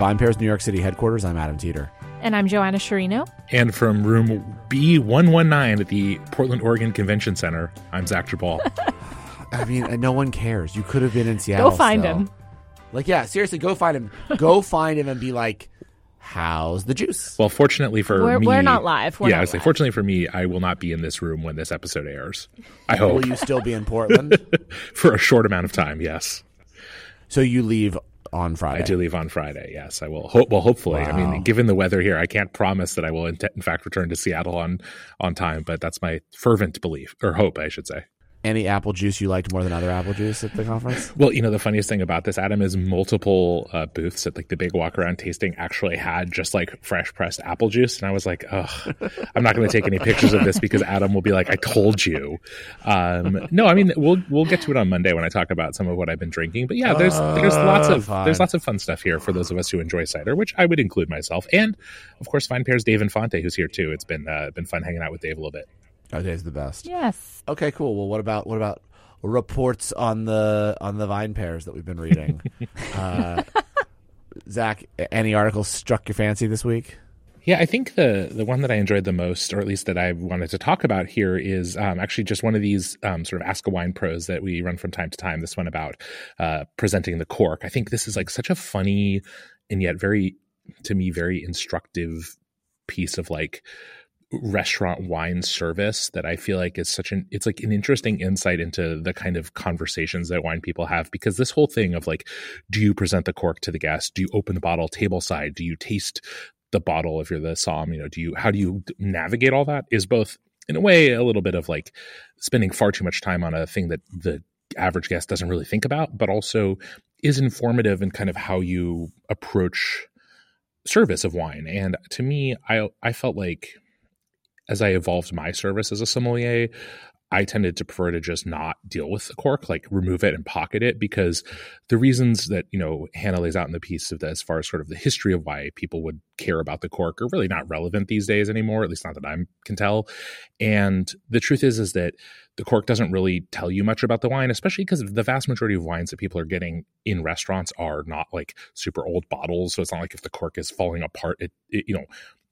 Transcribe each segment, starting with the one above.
From VinePair's New York City headquarters, I'm Adam Teeter. And I'm Joanna Sciarrino. And from room B119 at the Portland, Oregon Convention Center, I'm Zach Geballe. I mean, uh, no one cares. You could have been in Seattle. Go find still. him. Like, yeah, seriously, go find him. Go find him and be like, how's the juice? Well, fortunately for We're, me, we're not live. We're yeah, I not was like, fortunately for me, I will not be in this room when this episode airs. I hope Will you still be in Portland? for a short amount of time. Yes, so you leave on Friday. I do leave on Friday. Yes, I will. Ho- well, hopefully. I mean, given the weather here, I can't promise that I will in, in fact return to Seattle on on time, but that's my fervent belief or hope, I should say. Any apple juice you liked more than other apple juice at the conference? Well, you know, the funniest thing about this, Adam, is multiple uh, booths at like the big walk around tasting actually had just like fresh pressed apple juice. And I was like, ugh, I'm not going to take any pictures of this because Adam will be like, I told you. Um, no, I mean, we'll, we'll get to it on Monday when I talk about some of what I've been drinking. But yeah, there's, there's lots of, fine. there's lots of fun stuff here for those of us who enjoy cider, which I would include myself. And of course, VinePair's Dave Infante, who's here too. It's been, uh, been fun hanging out with Dave a little bit. Oh, Dave's the best. Yes. Okay, cool. Well, what about what about reports on the on the vine pairs that we've been reading? uh, Zach, any articles struck your fancy this week? Yeah, I think the the one that I enjoyed the most, or at least that I wanted to talk about here, is um, actually just one of these um, sort of Ask a Wine pros that we run from time to time. This one about uh, presenting the cork. I think this is like such a funny and yet very, to me, very instructive piece of like restaurant wine service that I feel like is such an it's like an interesting insight into the kind of conversations that wine people have because this whole thing of like do you present the cork to the guest? Do you open the bottle table side? Do you taste the bottle if you're the somm you know do you how do you navigate all that is both in a way a little bit of like spending far too much time on a thing that the average guest doesn't really think about but also is informative in kind of how you approach service of wine. And to me i i felt like as I evolved my service as a sommelier, I tended to prefer to just not deal with the cork, like remove it and pocket it, because the reasons that you know Hannah lays out in the piece of that, as far as sort of the history of why people would care about the cork, are really not relevant these days anymore. At least not that I can tell. And the truth is, is that the cork doesn't really tell you much about the wine, especially because the vast majority of wines that people are getting in restaurants are not like super old bottles. So it's not like if the cork is falling apart, it, it you know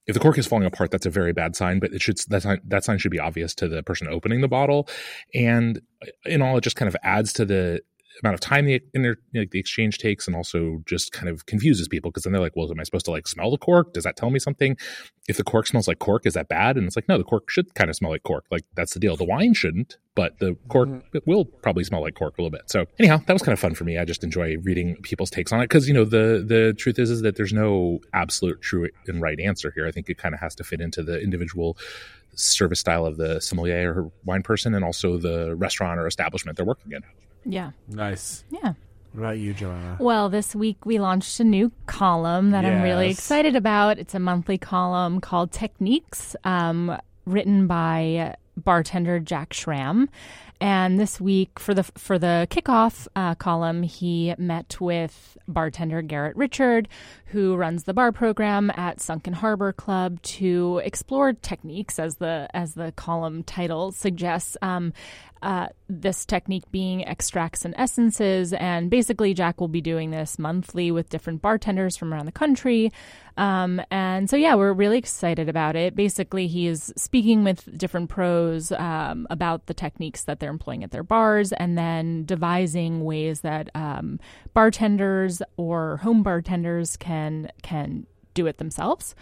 if the cork is falling apart, that's a very bad sign. But it should that sign, that sign should be obvious to the person opening the bottle, and in all, it just kind of adds to the amount of time the inter, like the exchange takes, and also just kind of confuses people because then they're like, "Well, am I supposed to like smell the cork? Does that tell me something? If the cork smells like cork, is that bad?" And it's like, no, the cork should kind of smell like cork. Like that's the deal. The wine shouldn't, but the cork mm-hmm. it will probably smell like cork a little bit. So anyhow, that was kind of fun for me. I just enjoy reading people's takes on it because you know the the truth is is that there's no absolute true and right answer here. I think it kind of has to fit into the individual service style of the sommelier or wine person and also the restaurant or establishment they're working in. Yeah. Nice. Yeah. What about you, Joanna? Well, this week we launched a new column that I'm really Yes. excited about. It's a monthly column called Techniques, um, written by bartender Jack Schramm. And this week, for the for the kickoff uh, column, he met with bartender Garret Richard, who runs the bar program at Sunken Harbor Club, to explore techniques, as the as the column title suggests. Um, uh, this technique being extracts and essences. And basically, Jack will be doing this monthly with different bartenders from around the country. Um, and so, yeah, we're really excited about it. Basically, he is speaking with different pros um, about the techniques that they're employing at their bars and then devising ways that um, bartenders or home bartenders can can do it themselves.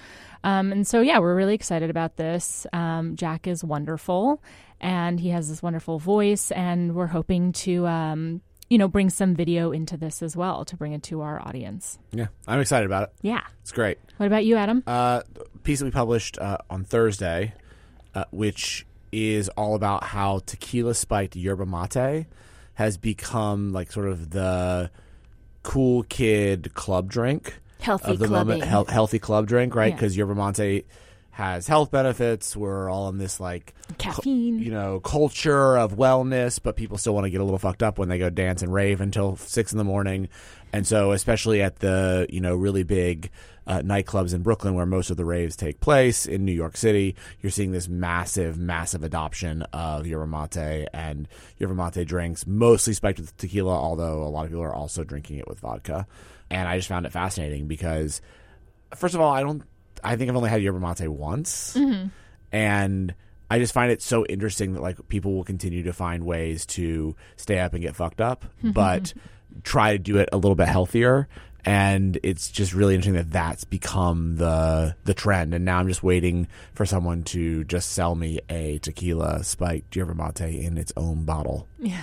Um, and so, yeah, we're really excited about this. Um, Jack is wonderful, and he has this wonderful voice, and we're hoping to, um, you know, bring some video into this as well to bring it to our audience. Yeah, I'm excited about it. Yeah. It's great. What about you, Adam? Uh, piece that we published uh, on Thursday, uh, which is all about how tequila spiked yerba mate has become like sort of the cool kid club drink Healthy of the clubbing. moment, health, healthy club drink, right? Yeah. Because yerba mate has health benefits. We're all in this like Caffeine. you know culture of wellness, but people still want to get a little fucked up when they go dance and rave until six in the morning. And so, especially at the you know really big uh, nightclubs in Brooklyn, where most of the raves take place, in New York City, you're seeing this massive, massive adoption of yerba mate and yerba mate drinks, mostly spiked with tequila, although a lot of people are also drinking it with vodka. And I just found it fascinating because, first of all, I don't. I think I've only had yerba mate once, mm-hmm. and I just find it so interesting that like people will continue to find ways to stay up and get fucked up, mm-hmm. but try to do it a little bit healthier. And it's just really interesting that that's become the the trend. And now I'm just waiting for someone to just sell me a tequila spiked yerba mate in its own bottle. Yeah.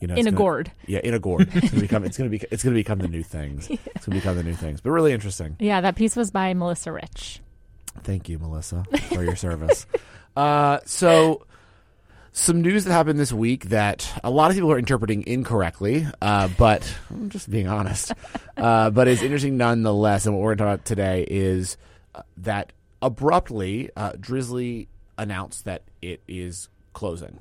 You know, In a gonna- gourd. Yeah, in a gourd. It's gonna become. It's gonna be. It's gonna become the new things. It's gonna become the new things. But really interesting. Yeah, that piece was by Melissa Rich. Thank you, Melissa, for your service. Uh, so, some news that happened this week that a lot of people are interpreting incorrectly, uh, but I'm just being honest. Uh, but it's interesting nonetheless. And what we're going to talk about today is uh, that abruptly, uh, Drizly announced that it is closing.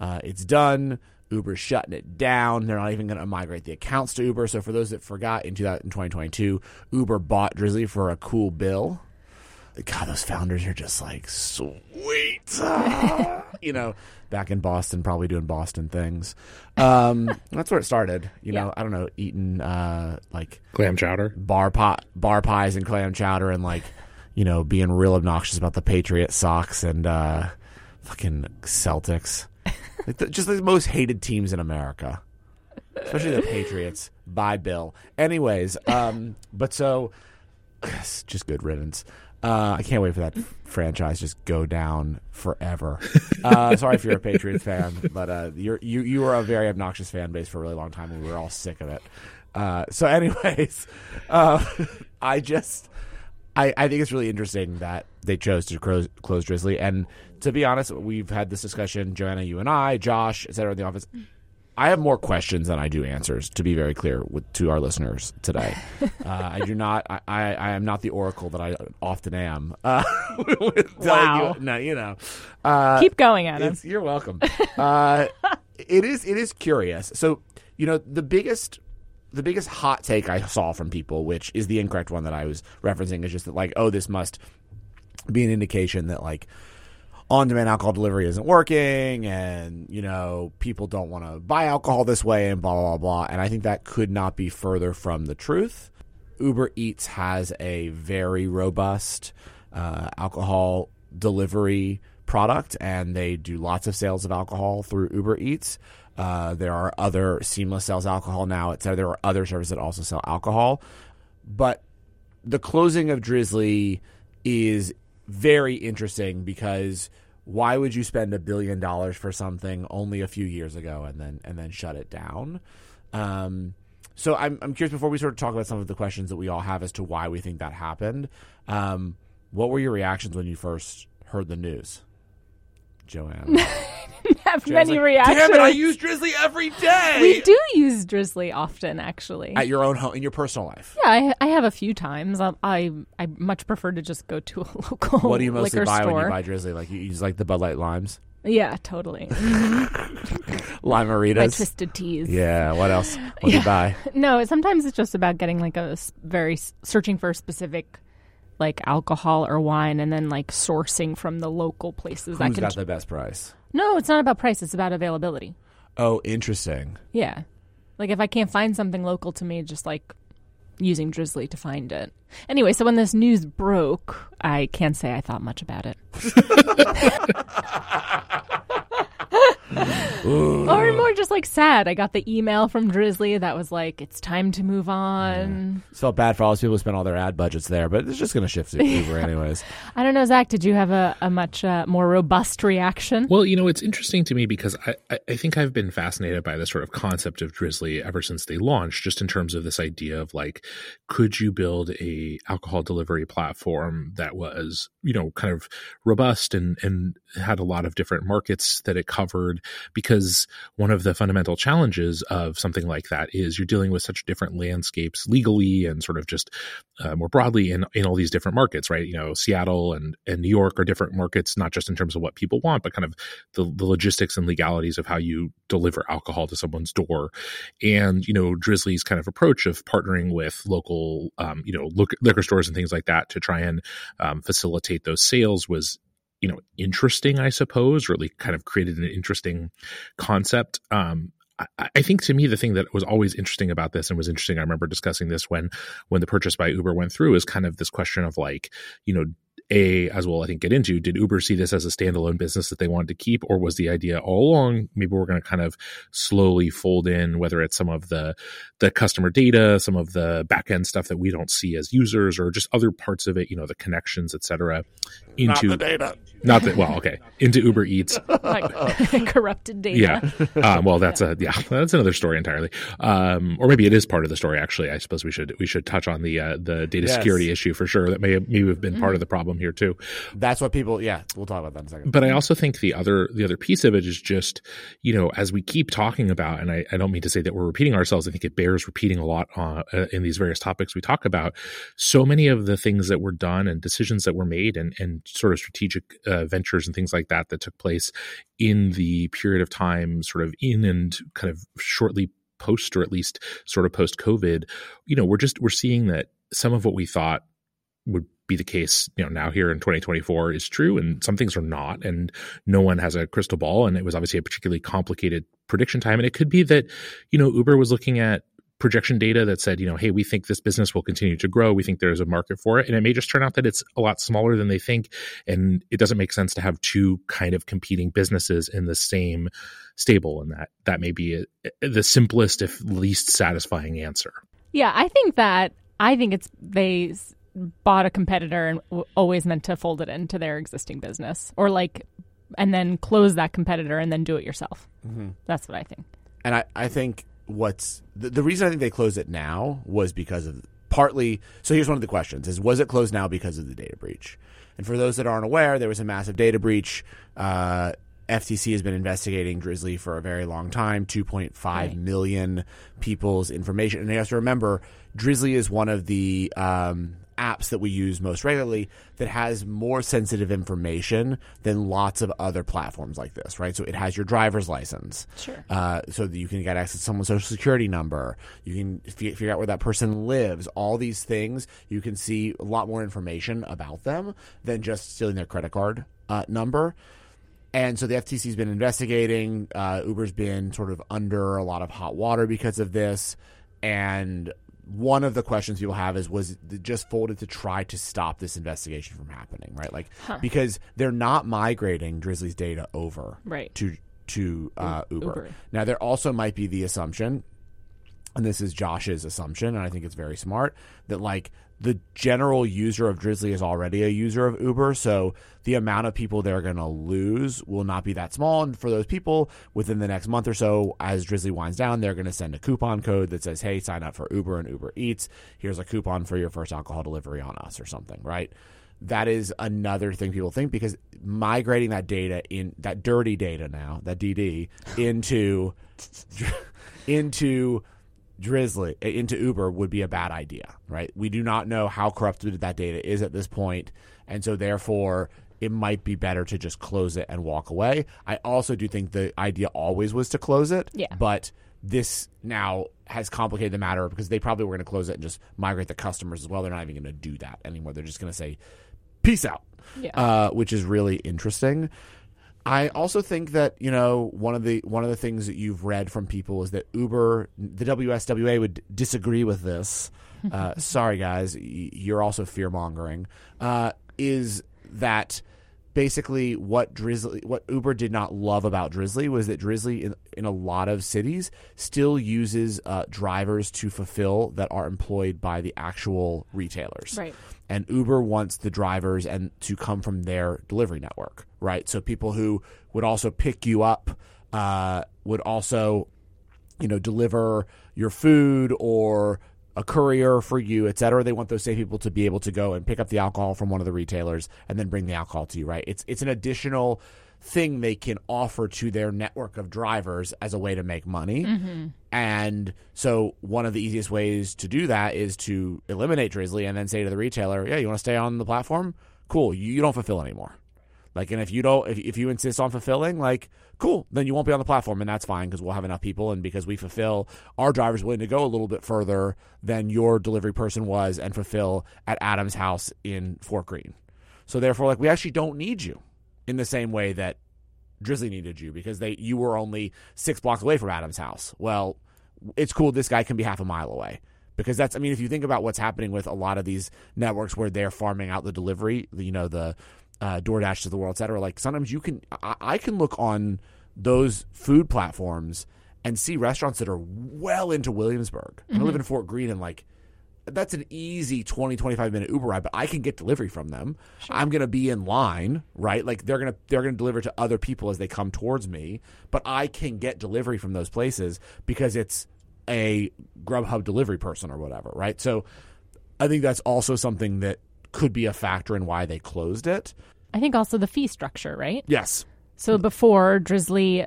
Uh, it's done. Uber's shutting it down. They're not even going to migrate the accounts to Uber. So, for those that forgot, in 2022, Uber bought Drizly for a cool bill. God, those founders are just like sweet. Ah. you know, back in Boston, probably doing Boston things. Um, that's where it started. You know, I don't know, eating uh, like Clam chowder. bar pot, bar pies and clam chowder, and like you know, being real obnoxious about the Patriot socks and uh, fucking Celtics. Like the, just the most hated teams in America, especially the Patriots. By Bill. Anyways, um, but so just good riddance. Uh, I can't wait for that franchise just go down forever. Uh, sorry if you're a Patriots fan, but uh, you're you you were a very obnoxious fan base for a really long time, and we were all sick of it. Uh, so, anyways, uh, I just I, I think it's really interesting that they chose to close, close Drizly. And to be honest, we've had this discussion, Joanna, you and I, Josh, et cetera, in the office. I have more questions than I do answers, to be very clear with, to our listeners today. uh, I do not, I, I, I am not the oracle that I often am. Uh, Wow. You, no, you know. Uh, Keep going, Adam. you're welcome. uh, it is it is curious. So you know the biggest the biggest hot take I saw from people, which is the incorrect one that I was referencing, is just that like oh this must be an indication that like on demand alcohol delivery isn't working and you know people don't want to buy alcohol this way and blah blah blah and I think that could not be further from the truth. Uber Eats has a very robust uh, alcohol delivery product, and they do lots of sales of alcohol through Uber Eats. Uh, there are other Seamless sells alcohol now, etc. There are other services that also sell alcohol, but the closing of Drizly is very interesting because why would you spend a billion dollars for something only a few years ago and then and then shut it down? Um, so I'm I'm curious before we sort of talk about some of the questions that we all have as to why we think that happened. Um, what were your reactions when you first heard the news, Joanne? have many like, reactions. Damn it! I use Drizly every day. we do use Drizly often, actually. at your own home in your personal life. yeah, I, I have a few times. I, I I much prefer to just go to a local What do you mostly liquor buy store. when you buy Drizly? Like you use like the Bud Light limes, Yeah, totally. lime My twisted teas. Yeah. What else? What do you buy? No, sometimes it's just about getting like a very searching for a specific like alcohol or wine, and then like sourcing from the local places. that Who's can got the best price? no, it's not about price. It's about availability. Oh, interesting. Yeah, like if I can't find something local to me, just like using Drizly to find it. Anyway, so when this news broke, I can't say I thought much about it. or more just like sad. I got the email from Drizly that was like, "It's time to move on." Felt bad for all those people who spent all their ad budgets there, but it's just going to shift to Uber anyways. I don't know, Zach. Did you have a, a much uh, more robust reaction? Well, you know, it's interesting to me because I, I, I think I've been fascinated by the sort of concept of Drizly ever since they launched, just in terms of this idea of like, could you build a alcohol delivery platform that was, you know, kind of robust and, and had a lot of different markets that it covered because one of the fundamental challenges of something like that is you're dealing with such different landscapes legally and sort of just uh, more broadly in, in all these different markets, right? You know, Seattle and, and New York are different markets, not just in terms of what people want, but kind of the, the logistics and legalities of how you deliver alcohol to someone's door. And, you know, Drizly's kind of approach of partnering with local, um, you know, liquor stores and things like that to try and um, facilitate those sales was you know interesting i suppose really kind of created an interesting concept. Um, I, I think to me the thing that was always interesting about this and was interesting i remember discussing this when when the purchase by uber went through is kind of this question of like you know a as well i think get into did uber see this as a standalone business that they wanted to keep or was the idea all along maybe we're going to kind of slowly fold in whether it's some of the the customer data some of the back end stuff that we don't see as users or just other parts of it you know the connections etc into not the data not that well okay into uber eats like corrupted data yeah um, well that's a yeah that's another story entirely um, or maybe it is part of the story actually i suppose we should we should touch on the uh, the data yes. security issue for sure that may have, may have been mm-hmm. part of the problem here too. That's what people. Yeah, we'll talk about that in a second. But I also think the other the other piece of it is just you know as we keep talking about, and I, I don't mean to say that we're repeating ourselves. I think it bears repeating a lot uh, uh, in these various topics we talk about. So many of the things that were done and decisions that were made and and sort of strategic uh, Uh, ventures and things like that that took place in the period of time, sort of in and kind of shortly post or at least sort of post COVID, you know, we're just we're seeing that some of what we thought would be the case, you know, now here in 2024 is true and some things are not and no one has a crystal ball and it was obviously a particularly complicated prediction time and it could be that, you know, Uber was looking at projection data that said, you know, hey, we think this business will continue to grow. We think there's a market for it. And it may just turn out that it's a lot smaller than they think. And it doesn't make sense to have two kind of competing businesses in the same stable. And that, that may be a, the simplest, if least satisfying answer. Yeah. I think that, I think it's, they bought a competitor and w- always meant to fold it into their existing business or like and then close that competitor and then do it yourself mm-hmm. that's what i think and i, I think what's the, the reason i think they closed it now was because of partly so here's one of the questions is was it closed now because of the data breach and for those that aren't aware there was a massive data breach uh, FTC has been investigating Drizly for a very long time, Two point five right. million people's information. And you have to remember, Drizly is one of the um, apps that we use most regularly that has more sensitive information than lots of other platforms like this, right? So it has your driver's license, sure, uh, so that you can get access to someone's social security number. You can figure out where that person lives. All these things you can see a lot more information about them than just stealing their credit card uh, number. And so the FTC has been investigating. Uh, Uber's been sort of under a lot of hot water because of this. And one of the questions people have is was it just folded to try to stop this investigation from happening, right? Like huh. because they're not migrating Drizly's data over right. to to uh, Uber. Uber. Now there also might be the assumption and this is Josh's assumption, and I think it's very smart that like the general user of Drizly is already a user of Uber, so the amount of people they're going to lose will not be that small. And for those people, within the next month or so, as Drizly winds down, they're going to send a coupon code that says, "Hey, sign up for Uber and Uber Eats. Here's a coupon for your first alcohol delivery on us," or something, right? That is another thing people think because migrating that data in that dirty data now, that DD, into into Drizly uh, into Uber would be a bad idea, right? We do not know how corrupted that data is at this point, and so therefore it might be better to just close it and walk away. I also do think the idea always was to close it, yeah. but this now has complicated the matter because they probably were going to close it and just migrate the customers as well. They're not even going to do that anymore. They're just going to say, "Peace out," yeah. uh, which is really interesting. I also think that you know one of the one of the things that you've read from people is that Uber, the WSWA would disagree with this. Uh, sorry, guys, you're also fear mongering. Uh, is that basically what Drizly, what Uber did not love about Drizly was that Drizly in, in a lot of cities, still uses uh, drivers to fulfill that are employed by the actual retailers. Right and Uber wants the drivers and to come from their delivery network, right? So people who would also pick you up uh, would also, you know, deliver your food or a courier for you, et cetera. They want those same people to be able to go and pick up the alcohol from one of the retailers and then bring the alcohol to you, right? It's it's an additional thing they can offer to their network of drivers as a way to make money. Mm-hmm. And so one of the easiest ways to do that is to eliminate Drizly and then say to the retailer, "Yeah, you want to stay on the platform? Cool. You, you don't fulfill anymore." Like, and if you don't, if, if you insist on fulfilling, like, cool, then you won't be on the platform, and that's fine because we'll have enough people, and because we fulfill, our driver's willing to go a little bit further than your delivery person was and fulfill at Adam's house in Fort Greene. So therefore, like, we actually don't need you in the same way that Drizly needed you because they you were only six blocks away from Adam's house. Well, it's cool. This guy can be half a mile away because that's. I mean, if you think about what's happening with a lot of these networks where they're farming out the delivery, you know, the uh, DoorDash to the world, et cetera. Like sometimes you can, I, I can look on those food platforms and see restaurants that are well into Williamsburg. I live in Fort Greene and like that's an easy 20 25 minute uber ride but i can get delivery from them. I'm going to be in line right? Like they're going to they're going to deliver to other people as they come towards me but i can get delivery from those places because it's a grubhub delivery person or whatever right? So i think that's also something that could be a factor in why they closed it I think also the fee structure, right? yes So before Drizly,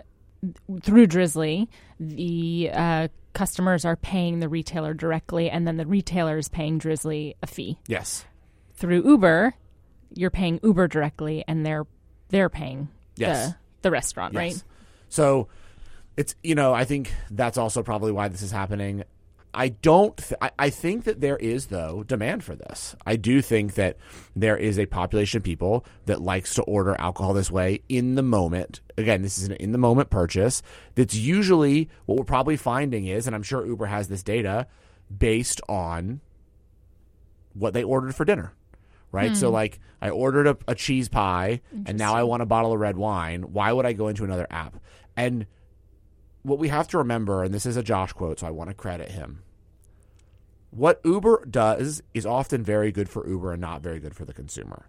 through Drizly, the uh, customers are paying the retailer directly, and then the retailer is paying Drizly a fee. yes Through Uber, you're paying Uber directly, and they're they're paying Yes. the the restaurant, Yes. right? So it's you know I think that's also probably why this is happening. I don't. Th- I, I think that there is though demand for this. I do think that there is a population of people that likes to order alcohol this way in the moment. Again, this is an in the moment purchase. That's usually what we're probably finding is, and I'm sure Uber has this data based on what they ordered for dinner. Right. So, hmm. like, I ordered a, a cheese pie and now I want a bottle of red wine. Why would I go into another app? And what we have to remember, and this is a Josh quote, so I want to credit him. What Uber does is often very good for Uber and not very good for the consumer.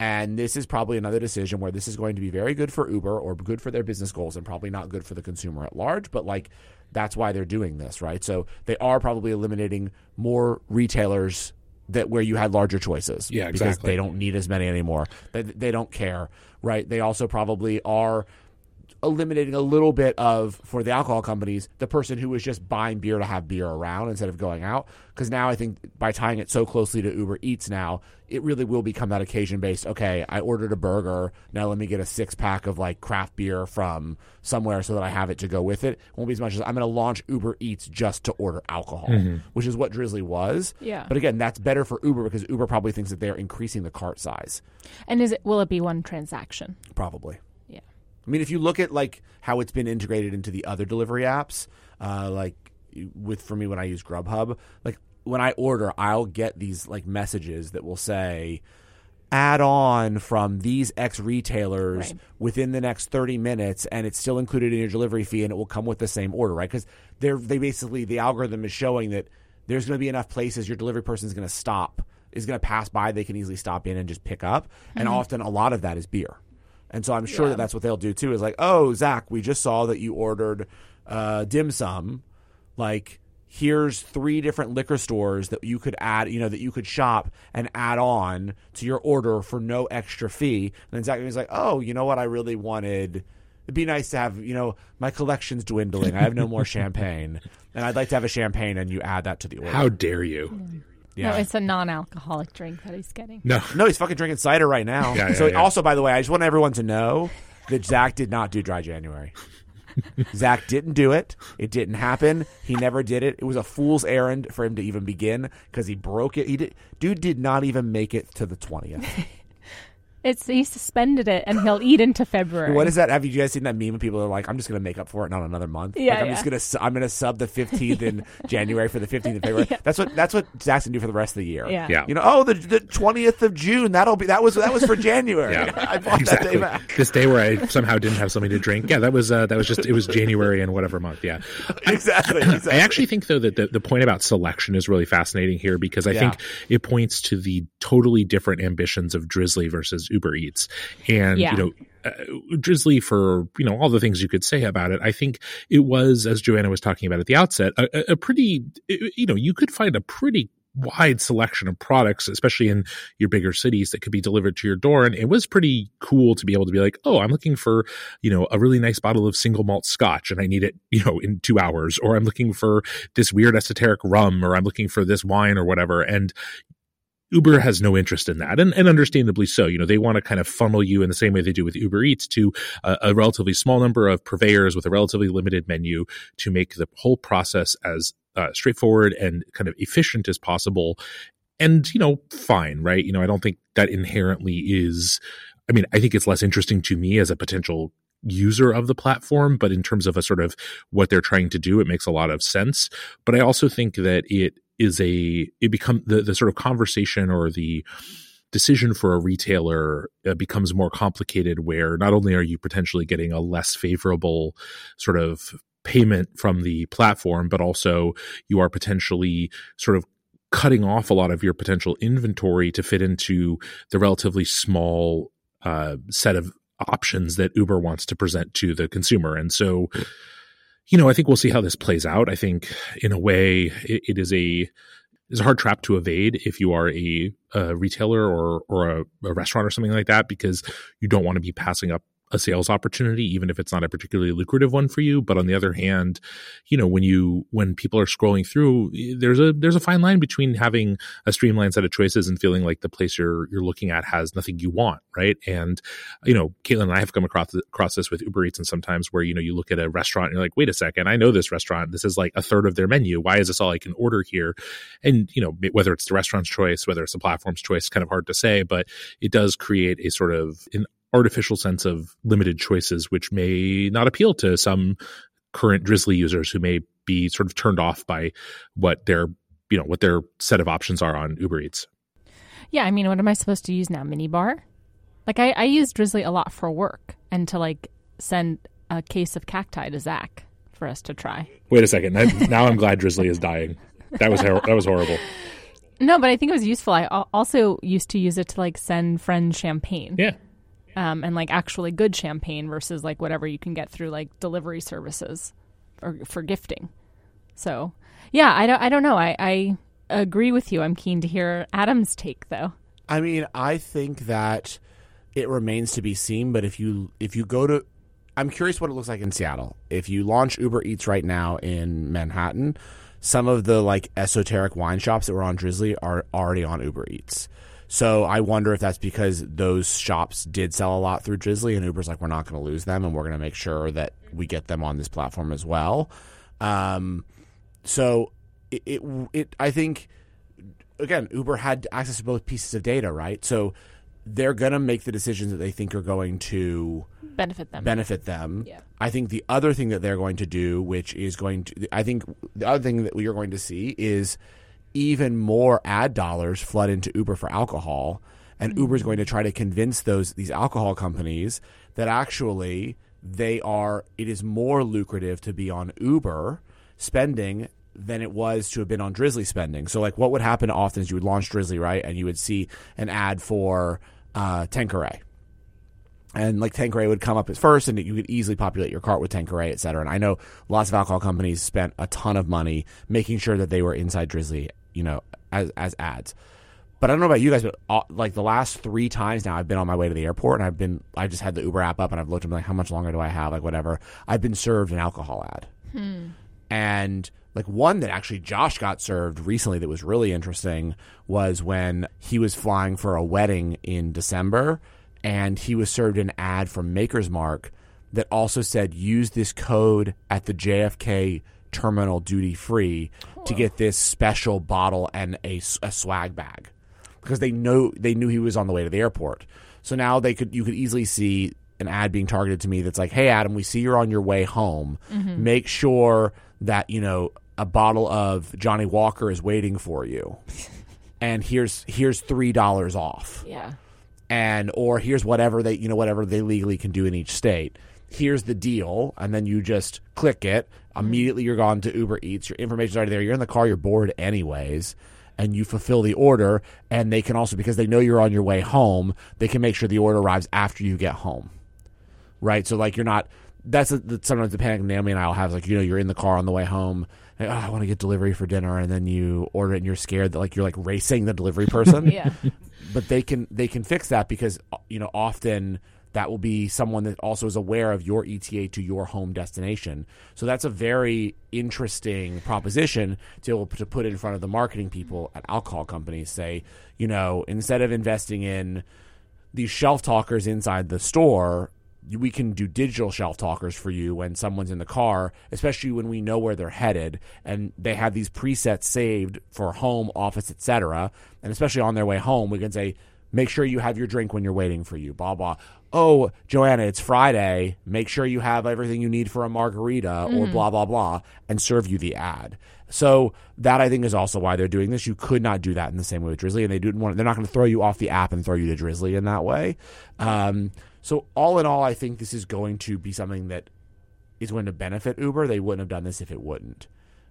And this is probably another decision where this is going to be very good for Uber or good for their business goals and probably not good for the consumer at large. But like, that's why they're doing this, right? So they are probably eliminating more retailers that where you had larger choices. Yeah, Because exactly. they don't need as many anymore. They, they don't care, right? They also probably are eliminating a little bit of for the alcohol companies the person who was just buying beer to have beer around instead of going out because now i think by tying it so closely to uber eats now it really will become that occasion based okay i ordered a burger now let me get a six pack of like craft beer from somewhere so that i have it to go with it won't be as much as i'm going to launch uber eats just to order alcohol mm-hmm. which is what drizly was Yeah. but again that's better for uber because uber probably thinks that they're increasing the cart size And is it will it be one transaction? Probably. I mean, if you look at like how it's been integrated into the other delivery apps, uh, like with for me when I use Grubhub, like when I order, I'll get these like messages that will say add on from these X retailers Right. within the next 30 minutes and it's still included in your delivery fee and it will come with the same order, right? Cuz they're they basically the algorithm is showing that there's going to be enough places your delivery person is going to stop is going to pass by they can easily stop in and just pick up and often a lot of that is beer. And so I'm sure Yeah. that that's what they'll do too. Is like, oh, Zach, we just saw that you ordered uh, dim sum. Like, here's three different liquor stores that you could add, you know, that you could shop and add on to your order for no extra fee. And then Zach was like, oh, you know what? I really wanted. It'd be nice to have, you know, my collection's dwindling. I have no more champagne, and I'd like to have a champagne, and you add that to the order. How dare you? Yeah. No, it's a non-alcoholic drink that he's getting. No. No, he's fucking drinking cider right now. Yeah, yeah, so yeah. also, by the way, I just want everyone to know that Zach did not do dry January. Zach didn't do it. It didn't happen. He never did it. It was a fool's errand for him to even begin because he broke it. He did, dude did not even make it to the twentieth. It's he suspended it and he'll eat into February. What is that? Have you guys seen that meme? of people are like, "I'm just gonna make up for it, not another month. Yeah, like, I'm yeah. just gonna, su- I'm gonna sub the 15th in January for the 15th in February. That's what, that's what Zach's gonna do for the rest of the year. Yeah. Yeah. You know, oh, the the 20th of June. That'll be that was that was for January. Yeah, I bought that day back. This day where I somehow didn't have something to drink. Yeah, that was uh, that was just it was January and whatever month. Yeah, exactly. exactly. I actually think though that the, the point about selection is really fascinating here because I Yeah. think it points to the totally different ambitions of Drizly versus Uber Eats, and Yeah. you know. Uh, Drizly, for you know all the things you could say about it, I think it was, as Joanna was talking about at the outset, a, a- a pretty, you know, you could find a pretty wide selection of products, especially in your bigger cities that could be delivered to your door. And it was pretty cool to be able to be like, oh, I'm looking for, you know, a really nice bottle of single malt scotch and I need it, you know, in two hours, or I'm looking for this weird esoteric rum, or I'm looking for this wine or whatever. And Uber has no interest in that, and, and understandably so. You know, they want to kind of funnel you in the same way they do with Uber Eats to a, a relatively small number of purveyors with a relatively limited menu to make the whole process as uh, straightforward and kind of efficient as possible. And, you know, fine, right? You know, I don't think that inherently is, I mean, I think it's less interesting to me as a potential user of the platform, but in terms of a sort of what they're trying to do, it makes a lot of sense. But I also think that it is a, it become the, the sort of conversation or the, decision for a retailer uh, becomes more complicated where not only are you potentially getting a less favorable sort of payment from the platform, but also you are potentially sort of cutting off a lot of your potential inventory to fit into the relatively small uh, set of options that Uber wants to present to the consumer. And so, you know, I think we'll see how this plays out. I think in a way it, it is a is a hard trap to evade if you are a, a retailer or or a, a, restaurant or something like that because you don't want to be passing up a sales opportunity, even if it's not a particularly lucrative one for you. But on the other hand, you know, when you, when people are scrolling through, there's a, there's a fine line between having a streamlined set of choices and feeling like the place you're, you're looking at has nothing you want. Right. And, you know, Caitlin and I have come across, across this with Uber Eats and sometimes where, you know, you look at a restaurant and you're like, wait a second, I know this restaurant. This is like a third of their menu. Why is this all I can order here? And, you know, whether it's the restaurant's choice, whether it's the platform's choice, kind of hard to say, but it does create a sort of an artificial sense of limited choices, which may not appeal to some current Drizly users who may be sort of turned off by what their you know what their set of options are on Uber Eats. Yeah, I mean, what am I supposed to use now? Minibar? Like I, I use Drizly a lot for work and to like send a case of cacti to Zach for us to try. Wait a second. now I'm glad Drizly is dying. That was that was horrible. No, but I think it was useful. I also used to use it to like send friends champagne. Yeah um, and like actually good champagne versus like whatever you can get through like delivery services or for gifting. So yeah, I don't I don't know. I, I agree with you. I'm keen to hear Adam's take though. I mean, I think that it remains to be seen, but if you if you go to I'm curious what it looks like in Seattle. If you launch Uber Eats right now in Manhattan, some of the like esoteric wine shops that were on Drizly are already on Uber Eats. So I wonder if that's because those shops did sell a lot through Drizly, and Uber's like, we're not going to lose them, and we're going to make sure that we get them on this platform as well. Um, so it, it, it, I think, again, Uber had access to both pieces of data, right? So they're going to make the decisions that they think are going to benefit them. Benefit them. Yeah. I think the other thing that they're going to do, which is going to, I think the other thing that we are going to see is even more ad dollars flood into Uber for alcohol, and mm-hmm. Uber is going to try to convince those these alcohol companies that actually they are it is more lucrative to be on Uber spending than it was to have been on Drizly spending. So like what would happen often is you would launch Drizly, right? And you would see an ad for uh, Tanqueray. And like Tanqueray would come up at first, and you could easily populate your cart with Tanqueray, et cetera. And I know lots of alcohol companies spent a ton of money making sure that they were inside Drizly you know, as as ads. But I don't know about you guys, but all, like the last three times now, I've been on my way to the airport and I've been, I just had the Uber app up and I've looked and like, how much longer do I have? Like whatever. I've been served an alcohol ad, hmm. and like one that actually Josh got served recently that was really interesting was when he was flying for a wedding in December, and he was served an ad from Maker's Mark that also said use this code at the JFK terminal duty free to get this special bottle and a, a swag bag because they know they knew he was on the way to the airport. So now they could you could easily see an ad being targeted to me that's like, "Hey Adam, we see you're on your way home. Mm-hmm. Make sure that, you know, a bottle of Johnnie Walker is waiting for you." and here's here's $3 off. Yeah. And or here's whatever they, you know, whatever they legally can do in each state here's the deal, and then you just click it. Mm-hmm. Immediately, you're gone to Uber Eats. Your information's already there. You're in the car. You're bored anyways, and you fulfill the order. And they can also, because they know you're on your way home, they can make sure the order arrives after you get home. Right. So like you're not. That's, a, that's sometimes the panic Naomi and I'll have. Like you know, you're in the car on the way home, like, oh, I want to get delivery for dinner, and then you order it and you're scared that like you're like racing the delivery person. Yeah. But they can they can fix that because you know often that will be someone that also is aware of your ETA to your home destination. So that's a very interesting proposition to to put in front of the marketing people at alcohol companies. Say, you know, instead of investing in these shelf talkers inside the store, we can do digital shelf talkers for you when someone's in the car, especially when we know where they're headed and they have these presets saved for home, office, etc. And especially on their way home, we can say, make sure you have your drink when you're waiting for you, blah blah. Oh, Joanna, it's Friday. Make sure you have everything you need for a margarita or blah blah blah and serve you the ad. So that I think is also why they're doing this. You could not do that in the same way with Drizly, and they didn't want. They're not going to throw you off the app and throw you to Drizly in that way. Um, so all in all, I think this is going to be something that is going to benefit Uber. They wouldn't have done this if it wouldn't.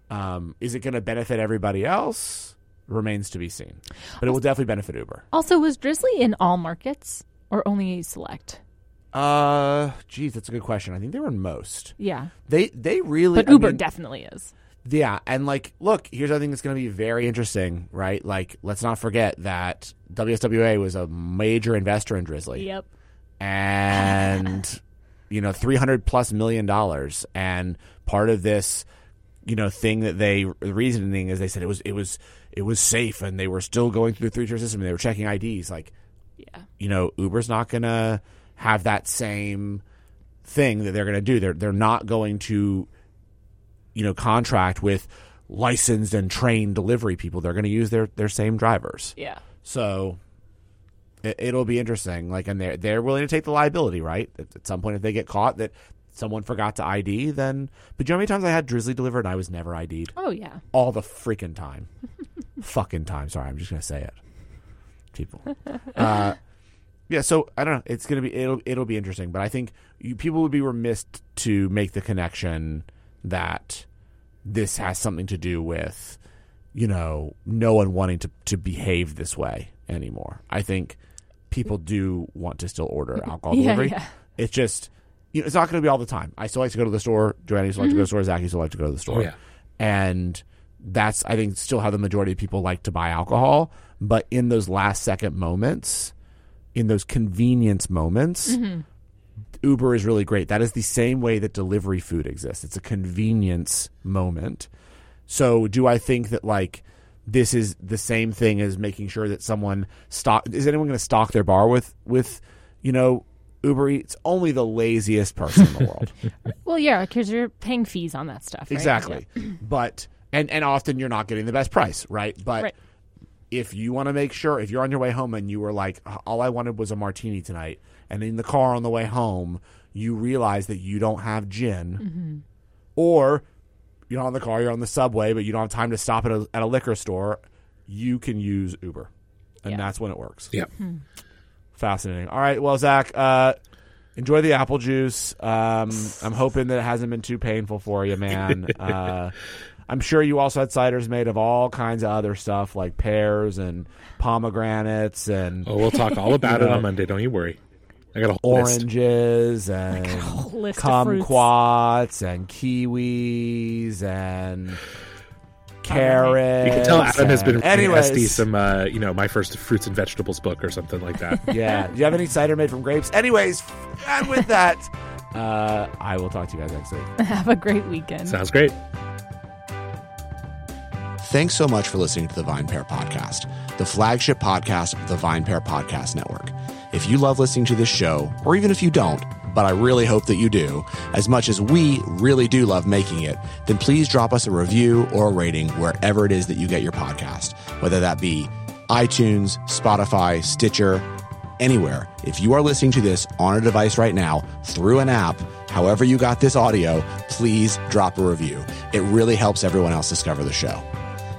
Um, is it going to benefit everybody else? Remains to be seen, but it will definitely benefit Uber. Also, was Drizly in all markets or only select? Uh, geez, that's a good question. I think they were in most. Yeah. They they really, But I Uber mean, definitely is. Yeah, and like, look, here's I think it's going to be very interesting, right? Like, let's not forget that WSWA was a major investor in Drizly, Yep. and you know, three hundred plus million dollars, and part of this, you know, thing that they the reasoning is they said it was it was it was safe, and they were still going through the three tier system, and they were checking IDs, like Yeah. you know, Uber's not going to have that same thing that they're going to do. They're they're not going to, you know, contract with licensed and trained delivery people. They're going to use their their same drivers. Yeah. So it, it'll be interesting. Like, and they're they're willing to take the liability, right? At, at some point, if they get caught that someone forgot to ID, then. But you know how many times I had Drizly delivered and I was never ID'd? Oh yeah. all the freaking time. fucking time. Sorry, I'm just gonna say it. People. Uh, yeah, so I don't know. It's gonna be it'll it'll be interesting, but I think you, people would be remiss to make the connection that this has something to do with you know no one wanting to to behave this way anymore. I think people do want to still order alcohol Yeah, delivery. yeah. It's just you know, it's not going to be all the time. I still like to go to the store. Joanna used to like to go to the store. Zach used to like to go to the store Oh, yeah. and that's I think still how the majority of people like to buy alcohol. But in those last second moments, in those convenience moments, Uber is really great. That is the same way that delivery food exists. It's a convenience moment. So do I think that like this is the same thing as making sure that someone stock is anyone going to stock their bar with with you know Uber Eats? Only the laziest person in the world. Well, yeah, because you're paying fees on that stuff. Right? Exactly. But and and often you're not getting the best price, right? But Right. if you want to make sure if you're on your way home and you were like all I wanted was a martini tonight and in the car on the way home you realize that you don't have gin or you're not in the car, you're on the subway, but you don't have time to stop at a, at a liquor store, you can use Uber. And Yeah. that's when it works. Yeah. Fascinating. All right. Well, Zach, uh, enjoy the apple juice. Um, I'm hoping that it hasn't been too painful for you, man. Uh, I'm sure you also had ciders made of all kinds of other stuff like pears and pomegranates and Oh, we'll talk all about it know. on Monday. Don't you worry. I got a whole list. oranges and whole list of kumquats and kiwis and carrots. You can tell Adam has been reading Anyways, Esty some, uh, you know, my first fruits and vegetables book or something like that. yeah. Do you have any cider made from grapes? Anyways, and with that, uh, I will talk to you guys next week. Have a great weekend. Sounds great. Thanks so much for listening to the VinePair Podcast, the flagship podcast of the VinePair Podcast Network. If you love listening to this show, or even if you don't, but I really hope that you do, as much as we really do love making it, then please drop us a review or a rating wherever it is that you get your podcast, whether that be iTunes, Spotify, Stitcher, anywhere. If you are listening to this on a device right now through an app, however you got this audio, please drop a review. It really helps everyone else discover the show.